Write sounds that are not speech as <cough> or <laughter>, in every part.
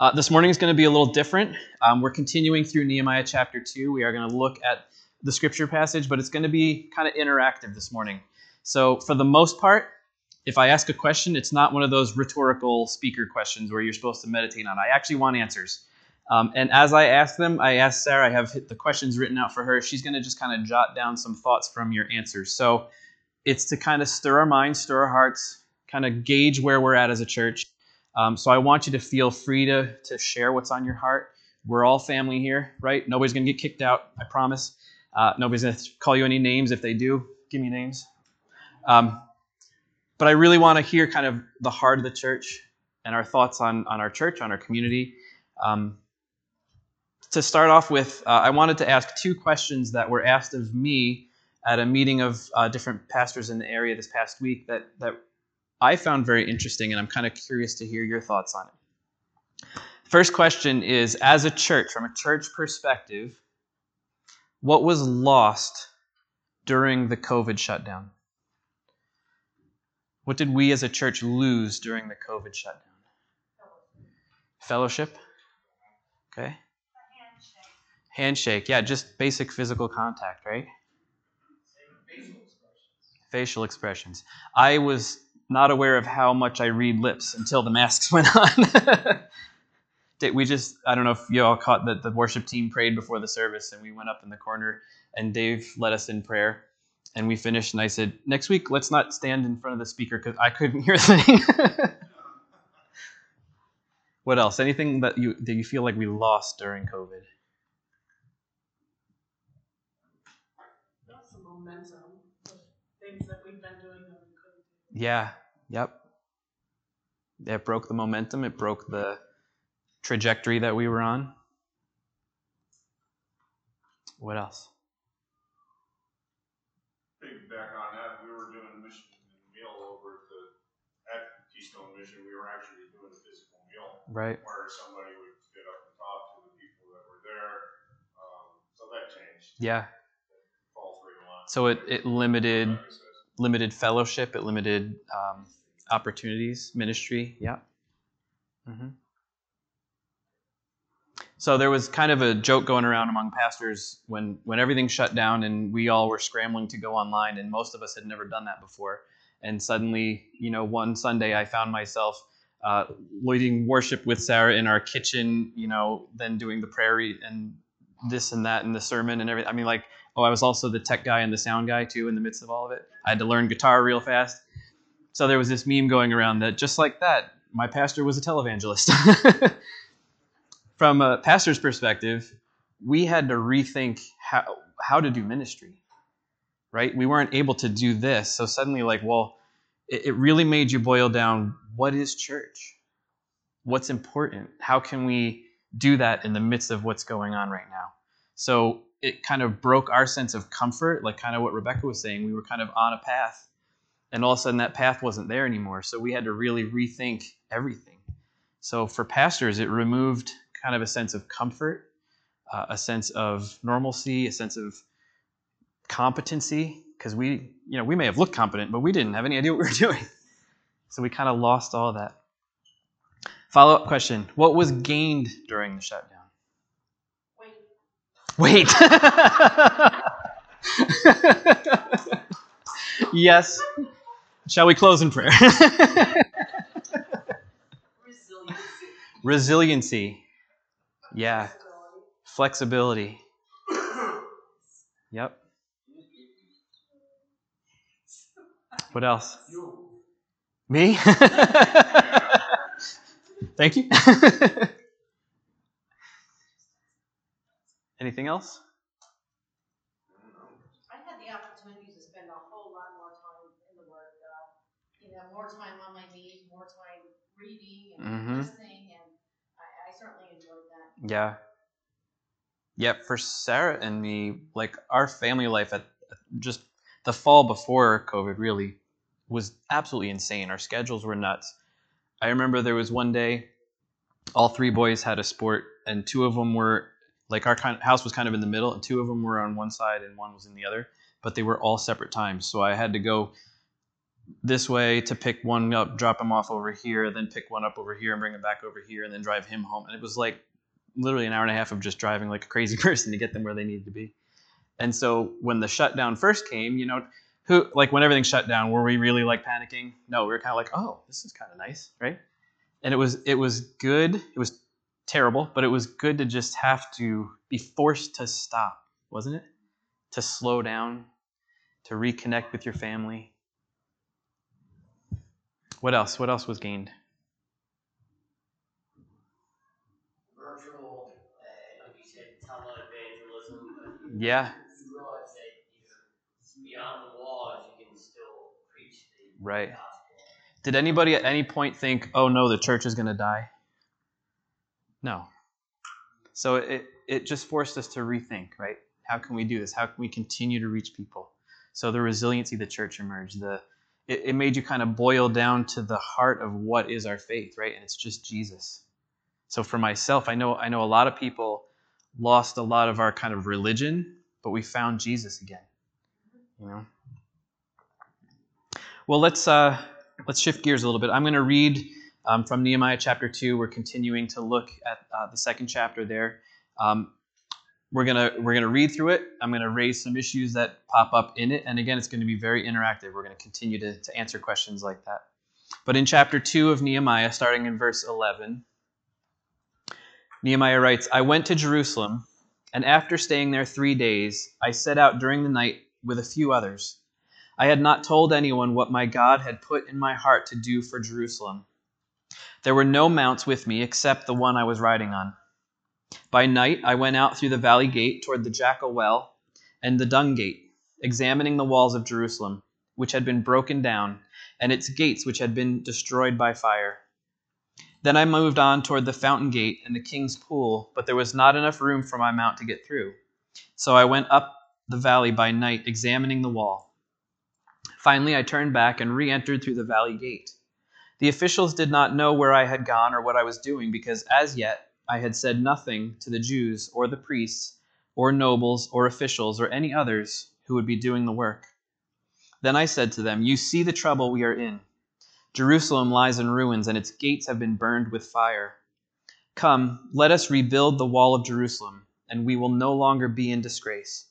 Uh, this morning is going to be a little different. Um, we're continuing through Nehemiah chapter 2. We are going to look at the scripture passage, but it's going to be kind of interactive this morning. So, for the most part, if I ask a question, it's not one of those rhetorical speaker questions where you're supposed to meditate on. I actually want answers. Um, and as I ask them, I ask Sarah, I have the questions written out for her. She's going to just kind of jot down some thoughts from your answers. So, it's to kind of stir our minds, stir our hearts, kind of gauge where we're at as a church. Um, so I want you to feel free to, to share what's on your heart. We're all family here, right? Nobody's going to get kicked out, I promise. Uh, nobody's going to call you any names. If they do, give me names. Um, but I really want to hear kind of the heart of the church and our thoughts on, on our church, on our community. Um, to start off with, uh, I wanted to ask two questions that were asked of me at a meeting of uh, different pastors in the area this past week that, that I found very interesting, and I'm kind of curious to hear your thoughts on it. First question is As a church, from a church perspective, what was lost during the COVID shutdown? What did we as a church lose during the COVID shutdown? Fellowship. Okay. Handshake. Handshake. Yeah, just basic physical contact, right? Facial expressions. Facial expressions. I was not aware of how much I read lips until the masks <laughs> went on. we just, I don't know if you all caught that the worship team prayed before the service and we went up in the corner and Dave led us in prayer and we finished and I said, next week, let's not stand in front of the speaker because I couldn't hear a thing. <laughs> what else? Anything that you, that you feel like we lost during COVID? That's the momentum things that we've been doing yeah, yep. It broke the momentum, it broke the trajectory that we were on. What else? back on that, we were doing mission meal over at the at Keystone Mission. We were actually doing a physical meal, right? Where somebody would get up and talk to the people that were there. Um, so that changed. Yeah. So it, it limited limited fellowship, it limited um, opportunities, ministry. Yeah. Mm-hmm. So there was kind of a joke going around among pastors when when everything shut down and we all were scrambling to go online, and most of us had never done that before. And suddenly, you know, one Sunday I found myself uh, leading worship with Sarah in our kitchen, you know, then doing the prayer and this and that and the sermon and everything. I mean, like Oh, I was also the tech guy and the sound guy too in the midst of all of it. I had to learn guitar real fast. So there was this meme going around that just like that, my pastor was a televangelist. <laughs> From a pastor's perspective, we had to rethink how how to do ministry. Right? We weren't able to do this. So suddenly like, well, it, it really made you boil down what is church? What's important? How can we do that in the midst of what's going on right now? So it kind of broke our sense of comfort, like kind of what Rebecca was saying. We were kind of on a path, and all of a sudden that path wasn't there anymore. So we had to really rethink everything. So for pastors, it removed kind of a sense of comfort, uh, a sense of normalcy, a sense of competency, because we, you know, we may have looked competent, but we didn't have any idea what we were <laughs> doing. So we kind of lost all that. Follow up question What was gained during the shutdown? Wait. yes. Shall we close in prayer? Resiliency. Resiliency. Yeah. Flexibility. Yep. What else? Me? <laughs> Thank you. <laughs> Anything else? I had the opportunity to spend a whole lot more time in the Word. Uh, you know, more time on my knees, more time reading and mm-hmm. listening, and I, I certainly enjoyed that. Yeah. Yeah, for Sarah and me, like our family life at just the fall before COVID really was absolutely insane. Our schedules were nuts. I remember there was one day, all three boys had a sport, and two of them were like our kind of house was kind of in the middle, and two of them were on one side and one was in the other, but they were all separate times. So I had to go this way to pick one up, drop him off over here, then pick one up over here and bring him back over here, and then drive him home. And it was like literally an hour and a half of just driving like a crazy <laughs> person to get them where they needed to be. And so when the shutdown first came, you know, who like when everything shut down, were we really like panicking? No, we were kind of like, oh, this is kind of nice, right? And it was it was good. It was terrible, but it was good to just have to be forced to stop, wasn't it? To slow down, to reconnect with your family. What else? What else was gained? Virtual, uh, like you said. Yeah. You realize that beyond the walls, you can still preach Right. Did anybody at any point think, "Oh no, the church is going to die"? No. So it it just forced us to rethink, right? How can we do this? How can we continue to reach people? So the resiliency of the church emerged. The it, it made you kind of boil down to the heart of what is our faith, right? And it's just Jesus. So for myself, I know I know a lot of people lost a lot of our kind of religion, but we found Jesus again. You know. Well, let's uh, let's shift gears a little bit. I'm going to read um, from Nehemiah chapter two. We're continuing to look at uh, the second chapter there. Um, we're gonna we're gonna read through it. I'm gonna raise some issues that pop up in it, and again, it's going to be very interactive. We're going to continue to to answer questions like that. But in chapter two of Nehemiah, starting in verse 11, Nehemiah writes, "I went to Jerusalem, and after staying there three days, I set out during the night with a few others." I had not told anyone what my God had put in my heart to do for Jerusalem. There were no mounts with me except the one I was riding on. By night I went out through the valley gate toward the jackal well and the dung gate, examining the walls of Jerusalem, which had been broken down, and its gates which had been destroyed by fire. Then I moved on toward the fountain gate and the king's pool, but there was not enough room for my mount to get through. So I went up the valley by night, examining the wall. Finally, I turned back and re entered through the valley gate. The officials did not know where I had gone or what I was doing, because as yet I had said nothing to the Jews or the priests or nobles or officials or any others who would be doing the work. Then I said to them, You see the trouble we are in. Jerusalem lies in ruins, and its gates have been burned with fire. Come, let us rebuild the wall of Jerusalem, and we will no longer be in disgrace.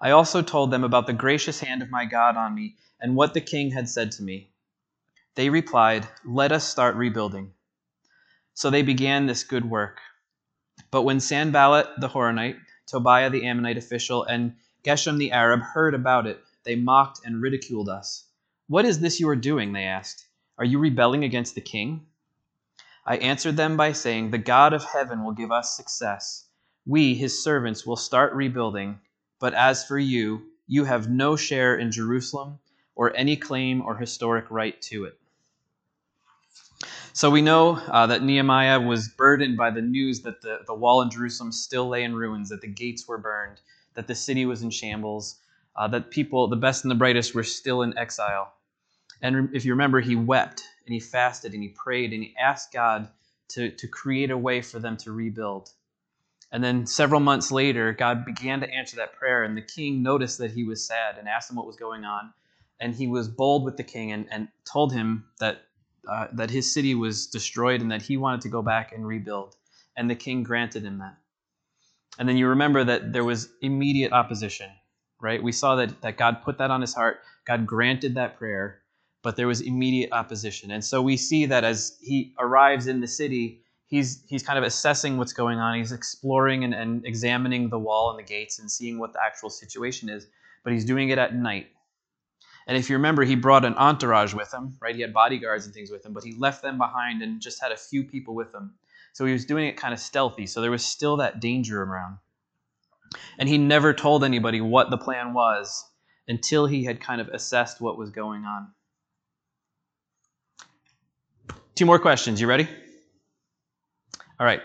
I also told them about the gracious hand of my God on me and what the king had said to me. They replied, Let us start rebuilding. So they began this good work. But when Sanballat the Horonite, Tobiah the Ammonite official, and Geshem the Arab heard about it, they mocked and ridiculed us. What is this you are doing? They asked. Are you rebelling against the king? I answered them by saying, The God of heaven will give us success. We, his servants, will start rebuilding. But as for you, you have no share in Jerusalem or any claim or historic right to it. So we know uh, that Nehemiah was burdened by the news that the, the wall in Jerusalem still lay in ruins, that the gates were burned, that the city was in shambles, uh, that people, the best and the brightest, were still in exile. And if you remember, he wept and he fasted and he prayed and he asked God to, to create a way for them to rebuild. And then several months later, God began to answer that prayer, and the king noticed that he was sad and asked him what was going on. And he was bold with the king and, and told him that, uh, that his city was destroyed and that he wanted to go back and rebuild. And the king granted him that. And then you remember that there was immediate opposition, right? We saw that, that God put that on his heart, God granted that prayer, but there was immediate opposition. And so we see that as he arrives in the city, he's he's kind of assessing what's going on. He's exploring and, and examining the wall and the gates and seeing what the actual situation is. But he's doing it at night. And if you remember, he brought an entourage with him, right? He had bodyguards and things with him, but he left them behind and just had a few people with him. So he was doing it kind of stealthy. So there was still that danger around. And he never told anybody what the plan was until he had kind of assessed what was going on. Two more questions. You ready? All right.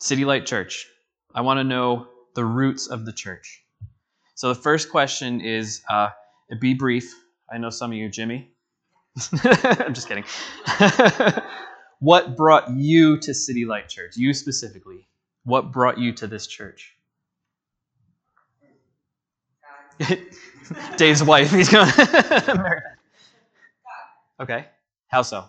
City Light Church. I want to know the roots of the church. So the first question is uh, be brief. I know some of you, Jimmy. <laughs> I'm just kidding. <laughs> what brought you to City Light Church? You specifically. What brought you to this church? <laughs> Dave's wife. He's going. Okay. How so?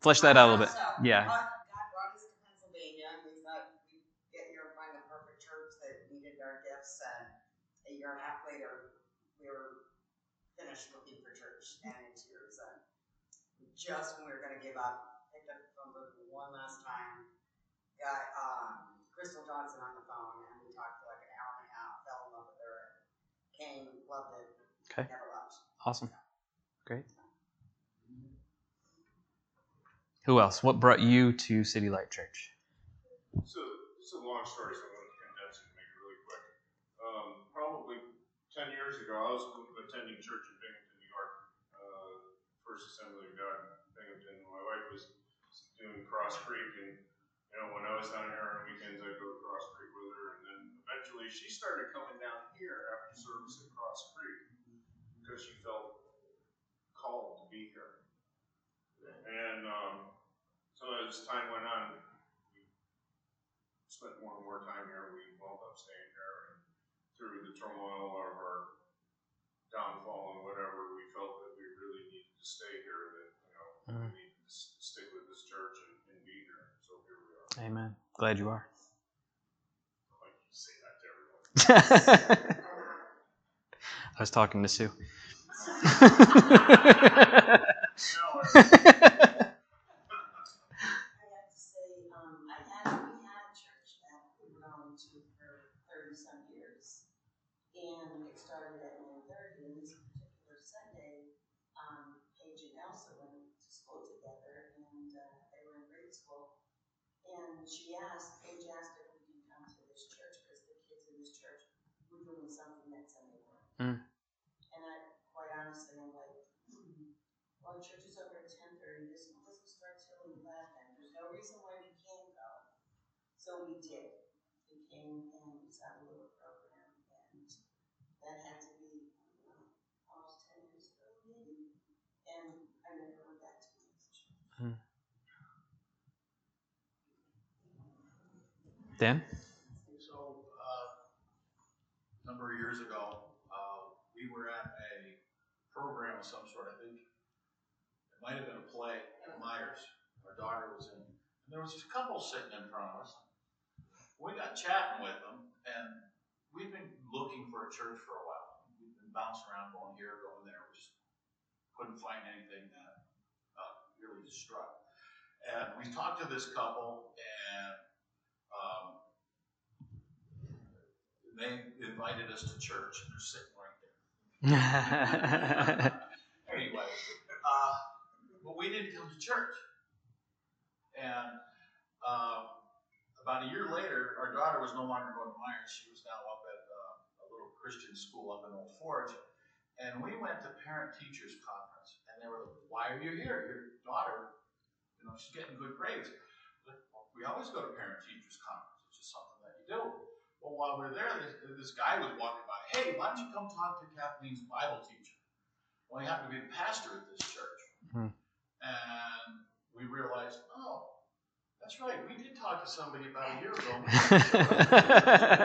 Flesh that out a little bit. Yeah. God God brought us to Pennsylvania. We thought we'd get here and find the perfect church that needed our gifts. And a year and a half later, we were finished looking for church and interiors. And just when we were going to give up, picked up the phone book one last time, got um, Crystal Johnson on the phone, and we talked for like an hour and a half. Fell in love with her. Came, loved it. Okay. Never left. Awesome. Great. Who else? What brought you to City Light Church? So, it's a long story, so I'm gonna condense it and make it really quick. Um, probably ten years ago, I was attending church in Binghamton, New York, uh, First Assembly of God, Binghamton. My wife was doing Cross Creek, and, you know, when I was down here on weekends, I'd go to Cross Creek with her, and then eventually she started coming down here after service at Cross Creek, because she felt called to be here. And, um, so as time went on, we spent more and more time here, we wound up staying here, and through the turmoil of our downfall and whatever, we felt that we really needed to stay here, that, you know, we Mm. needed to s- stick with this church and, and be here, so here we are. Amen. Glad you are. I like to say that to everyone. I was talking to Sue. No, I- I have to say, um, I had, we had a church that we were going to for thirty some years. And it started at nine thirty, and this particular Sunday, um, Paige and Elsa went to school together, and, uh, they were in grade school. And she asked, Paige asked if we could come to this church, because the kids in this church were doing something that Sunday morning. Mm. And I, quite honestly, I'm like, hmm, well, church is over at ten thirty, this doesn't start till eleven, there's no reason why we can't go. So we did, we came and we saw a little program, and that had to be, you know, almost ten years ago, maybe, and I never went back to it. Dan? So, uh, a number of years ago, uh, we were at a program of some sort, I think. It might have been a play at Meyers. Our daughter was in. And there was this couple sitting in front of us. We got chatting with them, and we've been looking for a church for a while. We've been bouncing around, going here, going there. We just couldn't find anything that uh, really struck. And we talked to this couple, and um, they invited us to church, and they're sitting right there. <laughs> Anyway, uh, but we didn't come to church. And uh, about a year later, our daughter was no longer going to Meyers. She was now up at uh, a little Christian school up in Old Forge. And we went to parent teachers conference, and they were like, "Why are you here? Your daughter, you know, she's getting good grades." We always go to parent teachers conference. It's just something that you do. Well, while we're there, this, this guy was walking by. Hey, why don't you come talk to Kathleen's Bible teacher? Well, he happened to be the pastor at this church. Hmm. And we realized, oh, that's right. We did talk to somebody about a year ago. <laughs>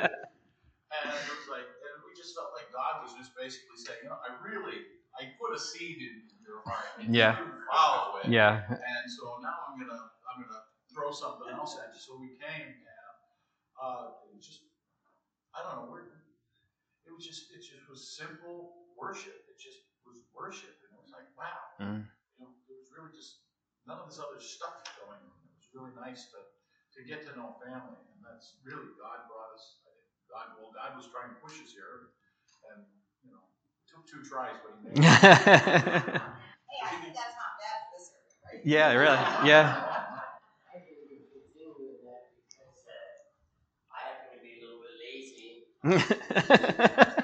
and it was like, and we just felt like God was just basically saying, you know, I really, I put a seed in your heart. And Yeah. You follow it. yeah. And so now I'm gonna, I'm gonna throw something else at you. So we came and, uh, it was just, I don't know, we're, it was just, it just was simple worship. It just was worship. And it was like, wow. Mm. You know, it was really just, none of this other stuff going on. It was really nice to, to get to know family. And that's really, God brought us, I think, God, well, God was trying to push us here. And, you know, took two tries, but he made it. <laughs> Hey, I think that's not bad for this area, right? yeah, really. <laughs> Yeah.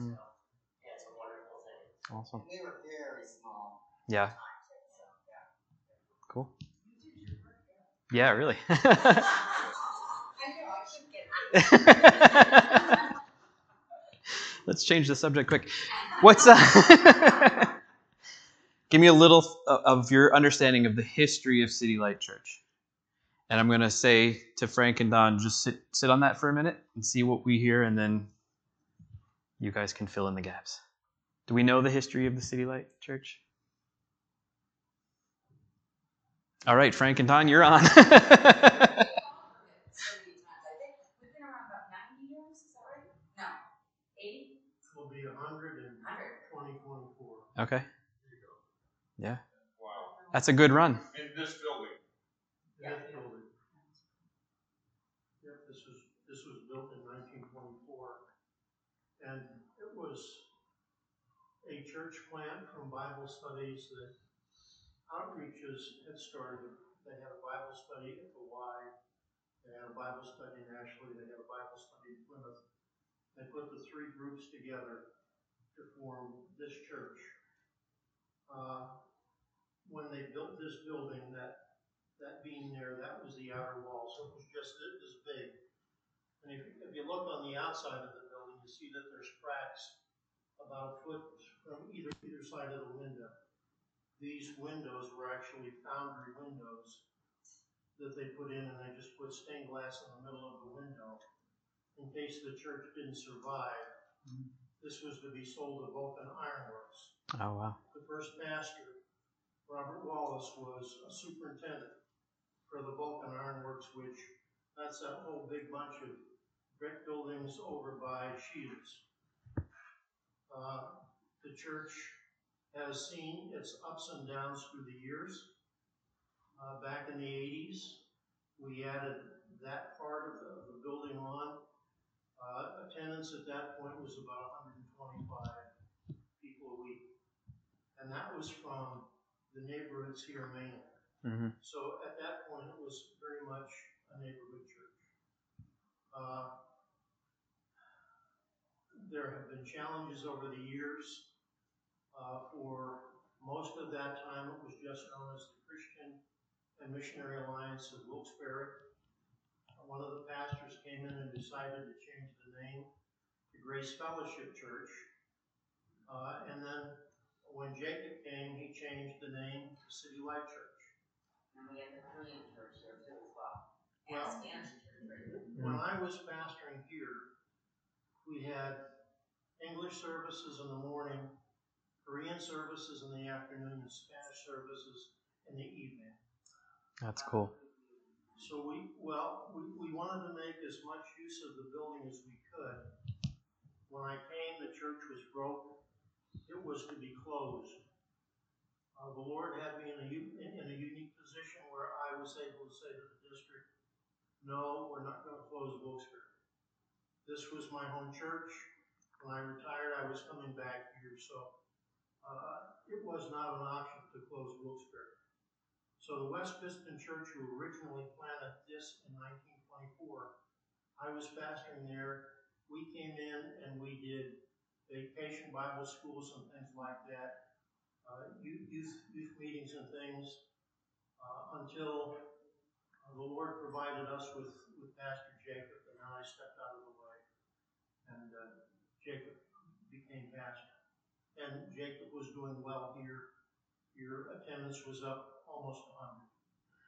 So, yeah, it's a wonderful thing. Awesome. We were very small. Yeah. Cool. Yeah, really. <laughs> Let's change the subject quick. What's uh, <laughs> Give me a little of your understanding of the history of City Light Church. And I'm going to say to Frank and Don, just sit sit on that for a minute and see what we hear, and then you guys can fill in the gaps. Do we know the history of the City Light Church? All right, Frank and Don, you're on. so many times. I think we've been around about ninety years, is that right? No, eighty, will be a hundred in hundred. twenty twenty-four. okay, yeah, Wow. that's a good run. In this building, This building. Yep, this was, this was built in nineteen twenty-four. And it was a church plant from Bible studies that outreaches had started. They had a Bible study at the Y. They had a Bible study nationally. They had a Bible study in Plymouth. They put the three groups together to form this church. Uh, when they built this building, that that beam there, that was the outer wall, so it was just this big. And if, if you look on the outside of the building, you see that there's cracks about a foot from either, either side of the window. These windows were actually foundry windows that they put in, and they just put stained glass in the middle of the window in case the church didn't survive. This was to be sold to Vulcan Ironworks Oh wow. the first pastor, Robert Wallace, was a superintendent for the Vulcan Ironworks, which, that's that whole big bunch of brick buildings over by Shields. Uh, the church has seen its ups and downs through the years. Uh, back in the eighties, we added that part of the, of the building on. Uh, attendance at that point was about hundred and twenty-five people a week. And that was from the neighborhoods here mainly. hmm So at that point, it was very much a neighborhood church. Uh, There have been challenges over the years. Uh, For most of that time, it was just known as the Christian and Missionary Alliance of Wilkes-Barre. One of the pastors came in and decided to change the name to Grace Fellowship Church. Uh, And then when Jacob came, he changed the name to City Light Church. And we have the Korean church there too as well. And Well- Spanish church, right? When I was pastoring here, we had English services in the morning, Korean services in the afternoon, and Spanish services in the evening. That's cool. So we, well, we, we wanted to make as much use of the building as we could. When I came, the church was broke. It was to be closed. Uh, the Lord had me in a, in, in a unique position where I was able to say to the district, no, we're not gonna close Wilkes-Barre. This was my home church. When I retired, I was coming back here, so, uh, it was not an option to close Wilkes-Barre. So the West Pittston Church, who originally planted this in nineteen twenty-four, I was pastoring there. We came in and we did vacation Bible schools and things like that, uh, youth, youth, meetings and things, uh, until the Lord provided us with, with Pastor Jacob, and then I stepped out of the way. And, uh, Jacob became pastor. And Jacob was doing well here. Your attendance was up almost a hundred.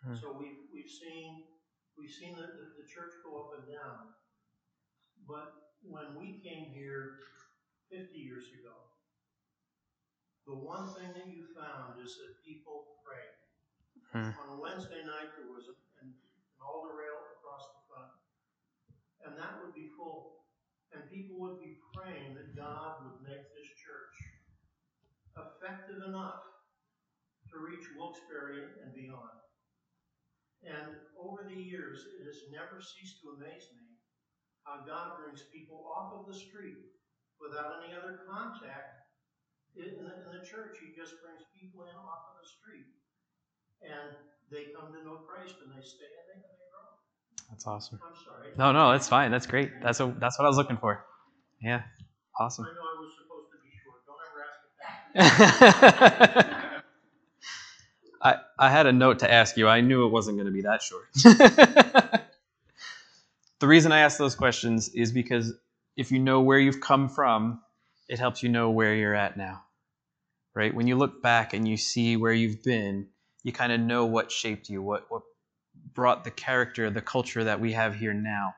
Hmm. So we've, we've seen, we've seen the, the, the church go up and down. But when we came here fifty years ago, the one thing that you found is that people prayed. Hmm. On a Wednesday night, there was an, an altar rail across the front, and that would be full. And people would be praying that God would make this church effective enough to reach Wilkes-Barre and beyond. And over the years, it has never ceased to amaze me how God brings people off of the street without any other contact in the, in the church. He just brings people in off of the street. And they come to know Christ and they stay and they. That's awesome. I'm sorry. No, no, that's fine. That's great. That's what that's what I was looking for. Yeah. Awesome. I know I was supposed to be short. Don't ever ask. <laughs> I, I had a note to ask you. I knew it wasn't going to be that short. <laughs> the reason I ask those questions is because if you know where you've come from, it helps you know where you're at now. Right? When you look back and you see where you've been, you kind of know what shaped you, what, what brought the character, the culture that we have here now.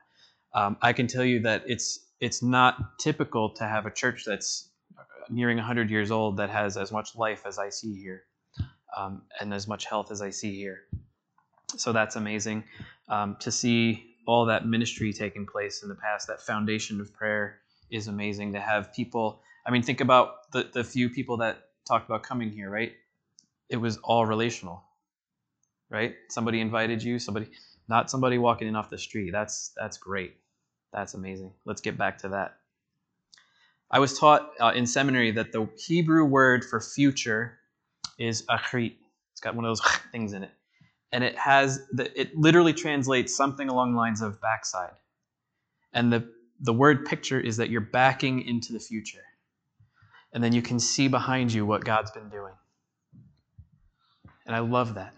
Um, I can tell you that it's it's not typical to have a church that's nearing 100 years old that has as much life as I see here um, and as much health as I see here. So that's amazing um, to see all that ministry taking place in the past. That foundation of prayer is amazing to have people. I mean, think about the, the few people that talked about coming here, right? It was all relational, right? Somebody invited you, somebody, not somebody walking in off the street. That's that's great. That's amazing. Let's get back to that. I was taught uh, in seminary that the Hebrew word for future is achrit. It's got one of those <laughs> things in it. And it has the, it literally translates something along the lines of backside. And the the word picture is that you're backing into the future. And then you can see behind you what God's been doing. And I love that.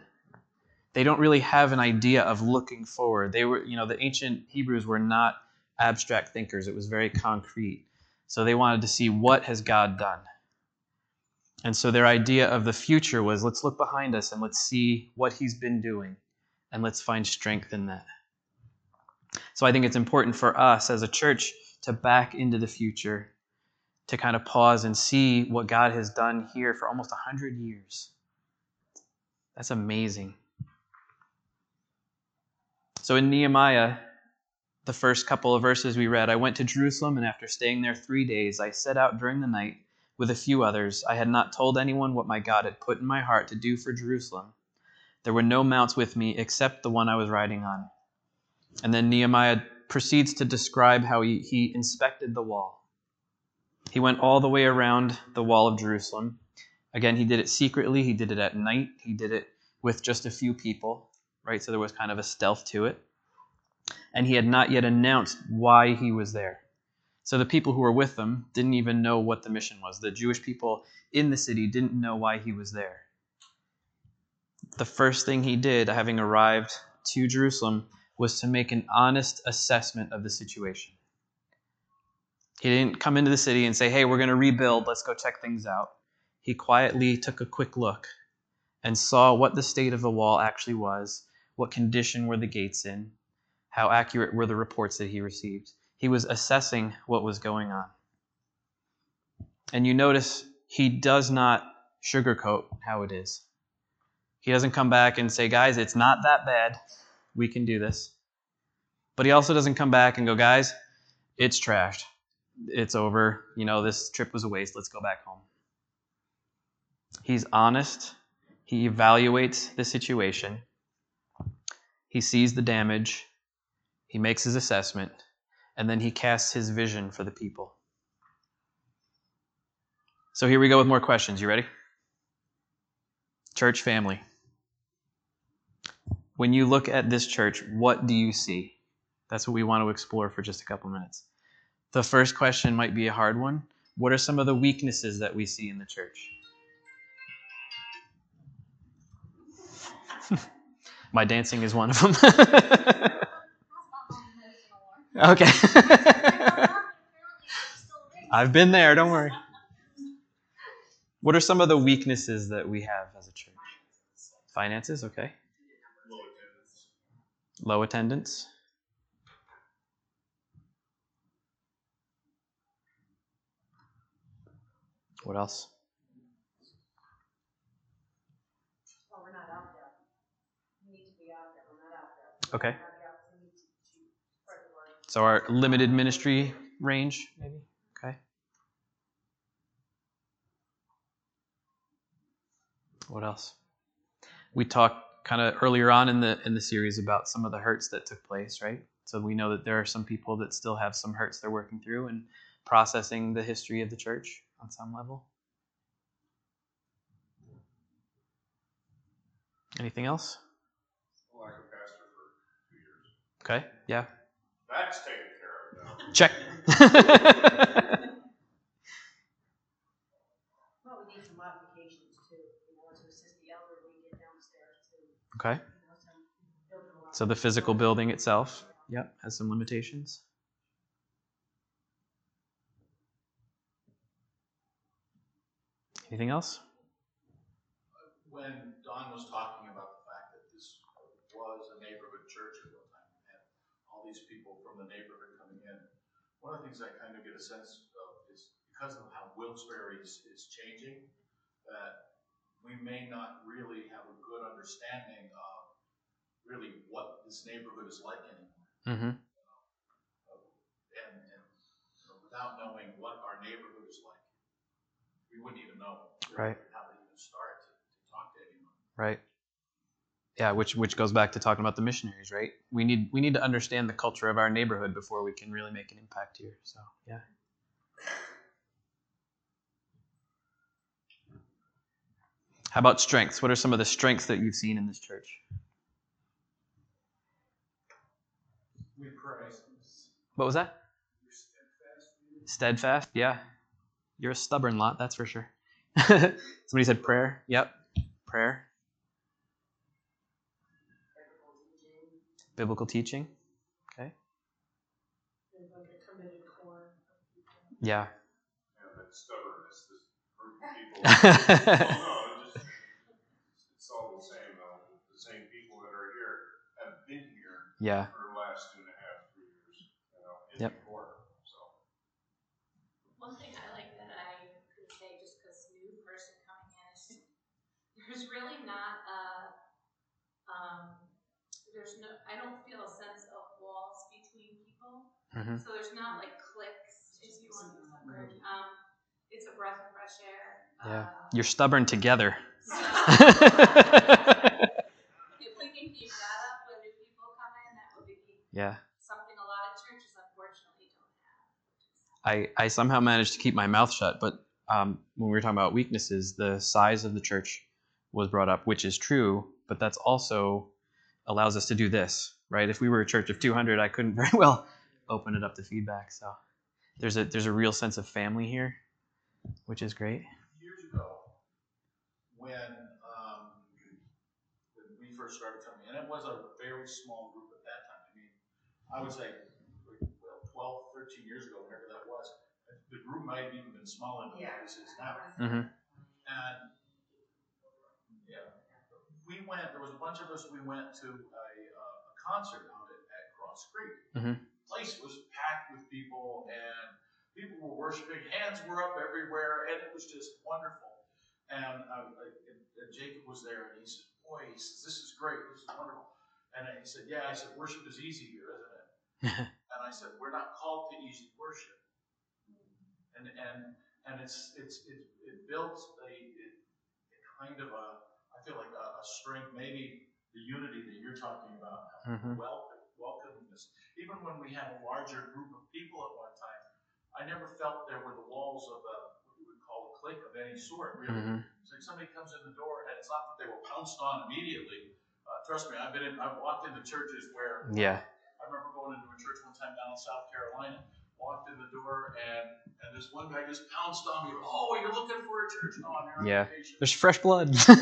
They don't really have an idea of looking forward. They were, you know, the ancient Hebrews were not abstract thinkers. It was very concrete. So they wanted to see what has God done. And so their idea of the future was let's look behind us and let's see what he's been doing and let's find strength in that. So I think it's important for us as a church to back into the future, to kind of pause and see what God has done here for almost 100 years. That's amazing. So in Nehemiah, the first couple of verses we read, I went to Jerusalem, and after staying there three days, I set out during the night with a few others. I had not told anyone what my God had put in my heart to do for Jerusalem. There were no mounts with me except the one I was riding on. And then Nehemiah proceeds to describe how he, he inspected the wall. He went all the way around the wall of Jerusalem. Again, he did it secretly, he did it at night, he did it with just a few people, right? So there was kind of a stealth to it. And he had not yet announced why he was there. So the people who were with him didn't even know what the mission was. The Jewish people in the city didn't know why he was there. The first thing he did, having arrived to Jerusalem, was to make an honest assessment of the situation. He didn't come into the city and say, hey, we're going to rebuild, let's go check things out. He quietly took a quick look and saw what the state of the wall actually was, what condition were the gates in, how accurate were the reports that he received. He was assessing what was going on. And you notice he does not sugarcoat how it is. He doesn't come back and say, guys, it's not that bad. We can do this. But he also doesn't come back and go, guys, it's trashed. It's over. You know, this trip was a waste. Let's go back home. He's honest. He evaluates the situation. He sees the damage. He makes his assessment. And then he casts his vision for the people. So here we go with more questions. You ready? Church family. When you look at this church, what do you see? That's what we want to explore for just a couple minutes. The first question might be a hard one. What are some of the weaknesses that we see in the church? <laughs> My dancing is one of them. <laughs> okay. <laughs> I've been there, don't worry. What are some of the weaknesses that we have as a church? Finances, okay. Low attendance. What else? Well, we're not out there. We need to be out there, we're not out there. Okay. We have the opportunity to spread the word. So our limited ministry range, maybe? Okay. What else? We talked kind of earlier on in the in the series about some of the hurts that took place, right? So we know that there are some people that still have some hurts they're working through and processing the history of the church on some level. Anything else? Like a pastor for two years. Okay. Yeah. That's taken care of now. Check. <laughs> need some modifications too, you know, to assist the elderly get downstairs too. Okay. You know, some building a lot So the physical building itself, yep, has some limitations. Anything else? When Don was talking about the fact that this was a neighborhood church at one time, and all these people from the neighborhood coming in, one of the things I kind of get a sense of is because of how Wilkes-Barre is, is changing, that we may not really have a good understanding of really what this neighborhood is like anymore. Mm-hmm. And, and you know, without knowing what our neighborhood is like, we wouldn't even know Right. how to even start to, to talk to anyone. Right. Yeah, which which goes back to talking about the missionaries, right? We need we need to understand the culture of our neighborhood before we can really make an impact here. So yeah. How about strengths? What are some of the strengths that you've seen in this church? We pray. What was that? Steadfast, yeah. You're a stubborn lot, that's for sure. <laughs> Somebody said prayer. Yep, prayer. Biblical teaching. Okay. There's like a committed core of people. Yeah. Yeah, that stubbornness, this group of people. Well, no, it just, it's all the same though. The same people that are here have been here Yeah. for the last two and a half, three years, you know, in Yep. the core, so. One thing I like that I could say, just because new person coming in, is there's really not a, um, there's no, I don't feel a sense of walls between people. Mhm. So there's not like cliques, if you want to use that. Um, it's a breath of fresh air. Yeah. Uh, You're stubborn together. <laughs> <laughs> if we can keep that up when new people come in, that would be yeah. something a lot of churches unfortunately don't have. I, I somehow managed to keep my mouth shut, but um, when we were talking about weaknesses, the size of the church was brought up, which is true, but that's also allows us to do this, right? If we were a church of 200, I couldn't <laughs> very well open it up to feedback. So there's a there's a real sense of family here, which is great. Years ago, when, um, when we first started coming, and it was a very small group at that time. I mean, I would say, well, 12, 13 years ago, whatever that was, the group might have even been smaller than Yeah. this is now. Mm-hmm. And, yeah, we went, there was a bunch of us, we went to a, uh, a concert out at, at Cross Creek. Mhm. Place was packed with people and people were worshiping, hands were up everywhere, and it was just wonderful. And, uh, and and Jacob was there and he said, boy, he says, this is great, this is wonderful. And he said, yeah, I said, worship is easy here, isn't it? <laughs> and I said, we're not called to easy worship. And, and, and it's, it's, it, it builds a, it, a kind of a, I feel like a, a strength, maybe the unity that you're talking about, Mhm. welcome, welcomingness. Even when we had a larger group of people at one time, I never felt there were the walls of a, what you would call a clique of any sort, really. Mhm. It's like somebody comes in the door, and it's not that they were pounced on immediately. Uh, trust me, I've been in, I've walked into churches where Yeah. I remember going into a church one time down in South Carolina, walked in the door, and and this one guy just pounced on me. Oh, you're looking for a church? No, I'm here Yeah. vacation. There's fresh blood. <laughs> Nobody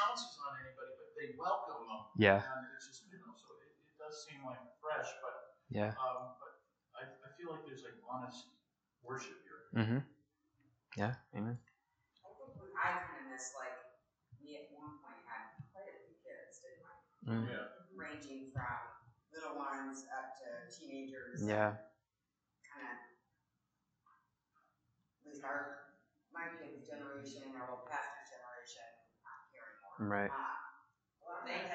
pounces on anybody, but they welcome them. yeah. And it's just, you know, so it, it does seem like fresh, but Yeah. um, but I, I feel like there's like honest worship here. Mm-hmm. Yeah. Amen. I think we, I kind of miss like, me at one point had quite a few kids, didn't I? Mm. Yeah. Ranging from little ones up to teenagers. Yeah. Kind of, at least our, my kids' generation, our old pastor's generation, not here anymore. Right. Uh, Well, I'm They- not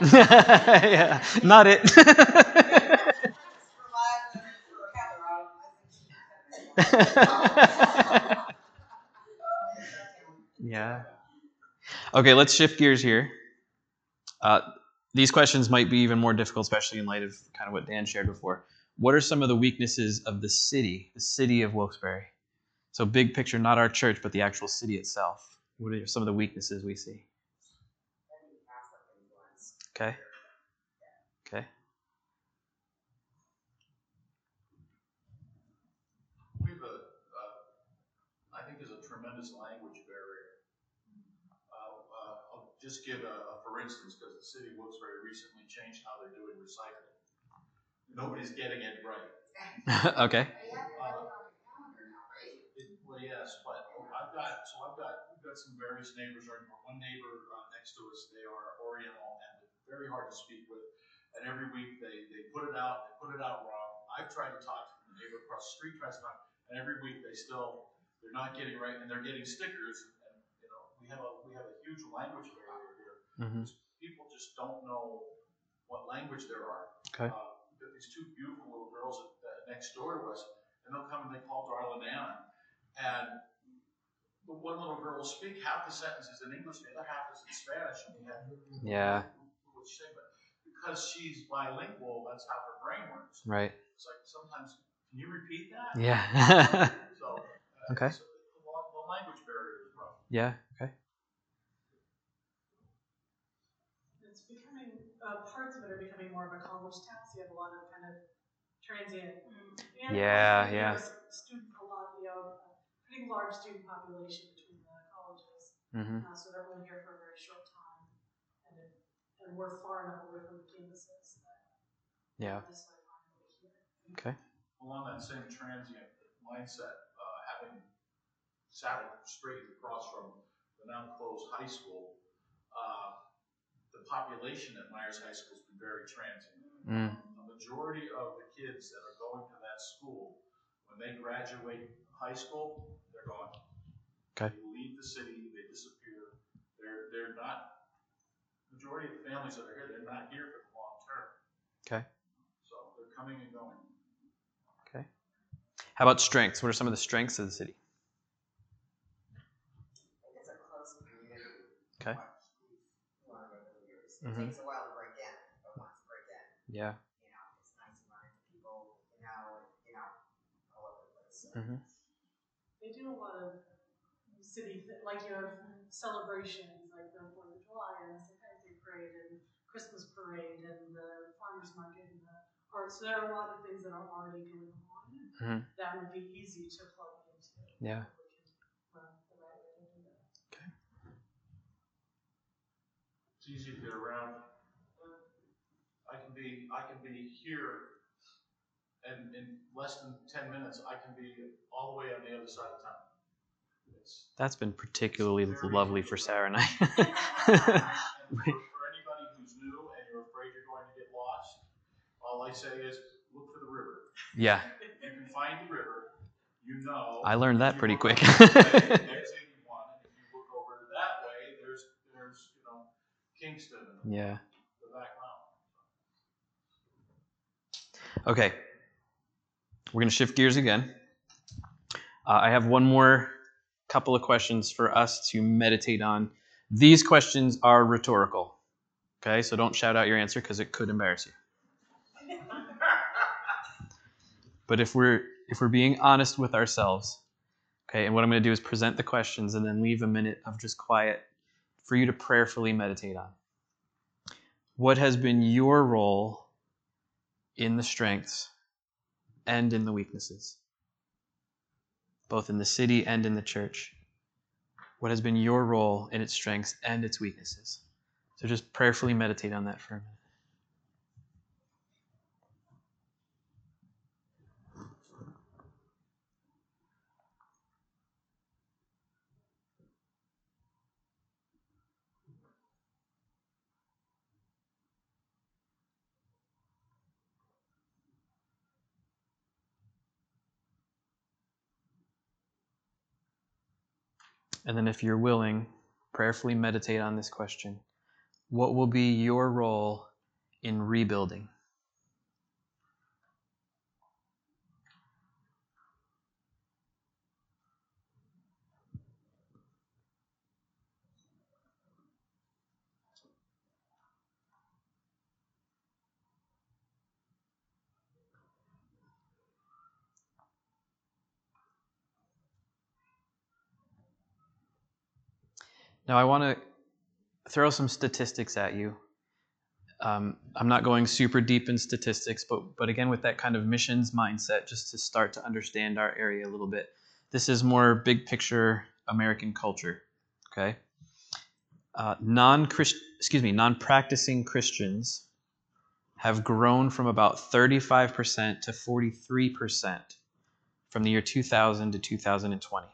<laughs> yeah. Not it. Provide them for Heather, I think she's yeah. Okay, let's shift gears here. Uh, these questions might be even more difficult, especially in light of kind of what Dan shared before. What are some of the weaknesses of the city, the city of Wilkes-Barre? So, big picture, not our church, but the actual city itself. What are some of the weaknesses we see? Heavy Catholic influence. Okay. Okay. We've, uh, uh, tremendous language barrier. Uh, uh, I'll just give a, a for instance, because the city of Wilkes-Barre recently changed how they're doing recycling. Nobody's getting it right. <laughs> okay. It, well, yes, but I've got, so I've got, we've got some various neighbors, or one neighbor uh, next to us, they are Oriental and very hard to speak with. And every week they, they put it out, they put it out wrong. I've tried to talk to the neighbor across the street, tries to talk, and every week they still, they're not getting right, and they're getting stickers. And, you know, we have a, we have a huge language barrier here. Mm-hmm. People just don't know what language there are. Okay. Uh, we've got these two beautiful little girls at, uh, next door to us, and they'll come and they call Darla Nana. And the one little girl will speak half the sentences in English, the other half is in Spanish. And we have, Yeah. What you say, but because she's bilingual, that's how her brain works. Right. It's like sometimes, can you repeat that? Yeah. <laughs> So, uh, Okay. so the, la- the language barrier is rough. yeah. Okay. It's becoming, uh, parts of it are becoming more of a college town, so you have a lot of kind of transient. and Yeah, yeah. Student, a lot, you know, pretty large student population between the colleges, Mm-hmm. uh, so they're only here for a very short time. And it, and we're far enough away from the campuses that. Yeah. That's why I'm really here. Okay. Along that same transient mindset, uh, having sat straight across from the now closed high school, uh, the population at Meyers High School has been very transient. Mm. The majority of the kids that are going to that school, when they graduate high school, they're gone. Okay. They leave the city, they disappear. They're, they're not, majority of the families that are here, they're not here for the long term. Okay. So they're coming and going. Okay. How about strengths? What are some of the strengths of the city? It's a close community. Okay. One of the years. It Mhm. takes a while to break in, but once you break in, Yeah. you know, it's nice to run into people, you know, you know, all over the place. So. Mm-hmm. They do a lot of city, thi- like you have celebrations, like the Fourth of July and the St. Patrick's Day Parade and Christmas Parade and the Farmers Market and the art. So there are a lot of things that are already going on Mhm. that would be easy to plug into. Yeah. if we could run the right way to do that. It's easy to get around. I can be, I can be here, and in less than ten minutes, I can be all the way on the other side of town. It's, That's been particularly lovely for Sarah and and I. <laughs> <laughs> for, for anybody who's new and you're afraid you're going to get lost, all I say is, look for the river. yeah. <laughs> You can find the river, you know. I learned that pretty quick. way, <laughs> There's eighty-one, and if you look over that way, there's, there's, you know, Kingston yeah. the back mountain. Okay. We're going to shift gears again. Uh, I have one more couple of questions for us to meditate on. These questions are rhetorical. Okay, so don't shout out your answer because it could embarrass you. But if we're if we're being honest with ourselves, okay, and what I'm going to do is present the questions and then leave a minute of just quiet for you to prayerfully meditate on. What has been your role in the strengths and in the weaknesses, both in the city and in the church? What has been your role in its strengths and its weaknesses? So just prayerfully meditate on that for a minute. And then, if you're willing, prayerfully meditate on this question What will be your role in rebuilding? Now, I want to throw some statistics at you. Um, I'm not going super deep in statistics, but but again, with that kind of missions mindset, just to start to understand our area a little bit. This is more big picture American culture. Okay, uh, non excuse me, non practicing Christians have grown from about 35% to 43% from the year 2000 to 2020.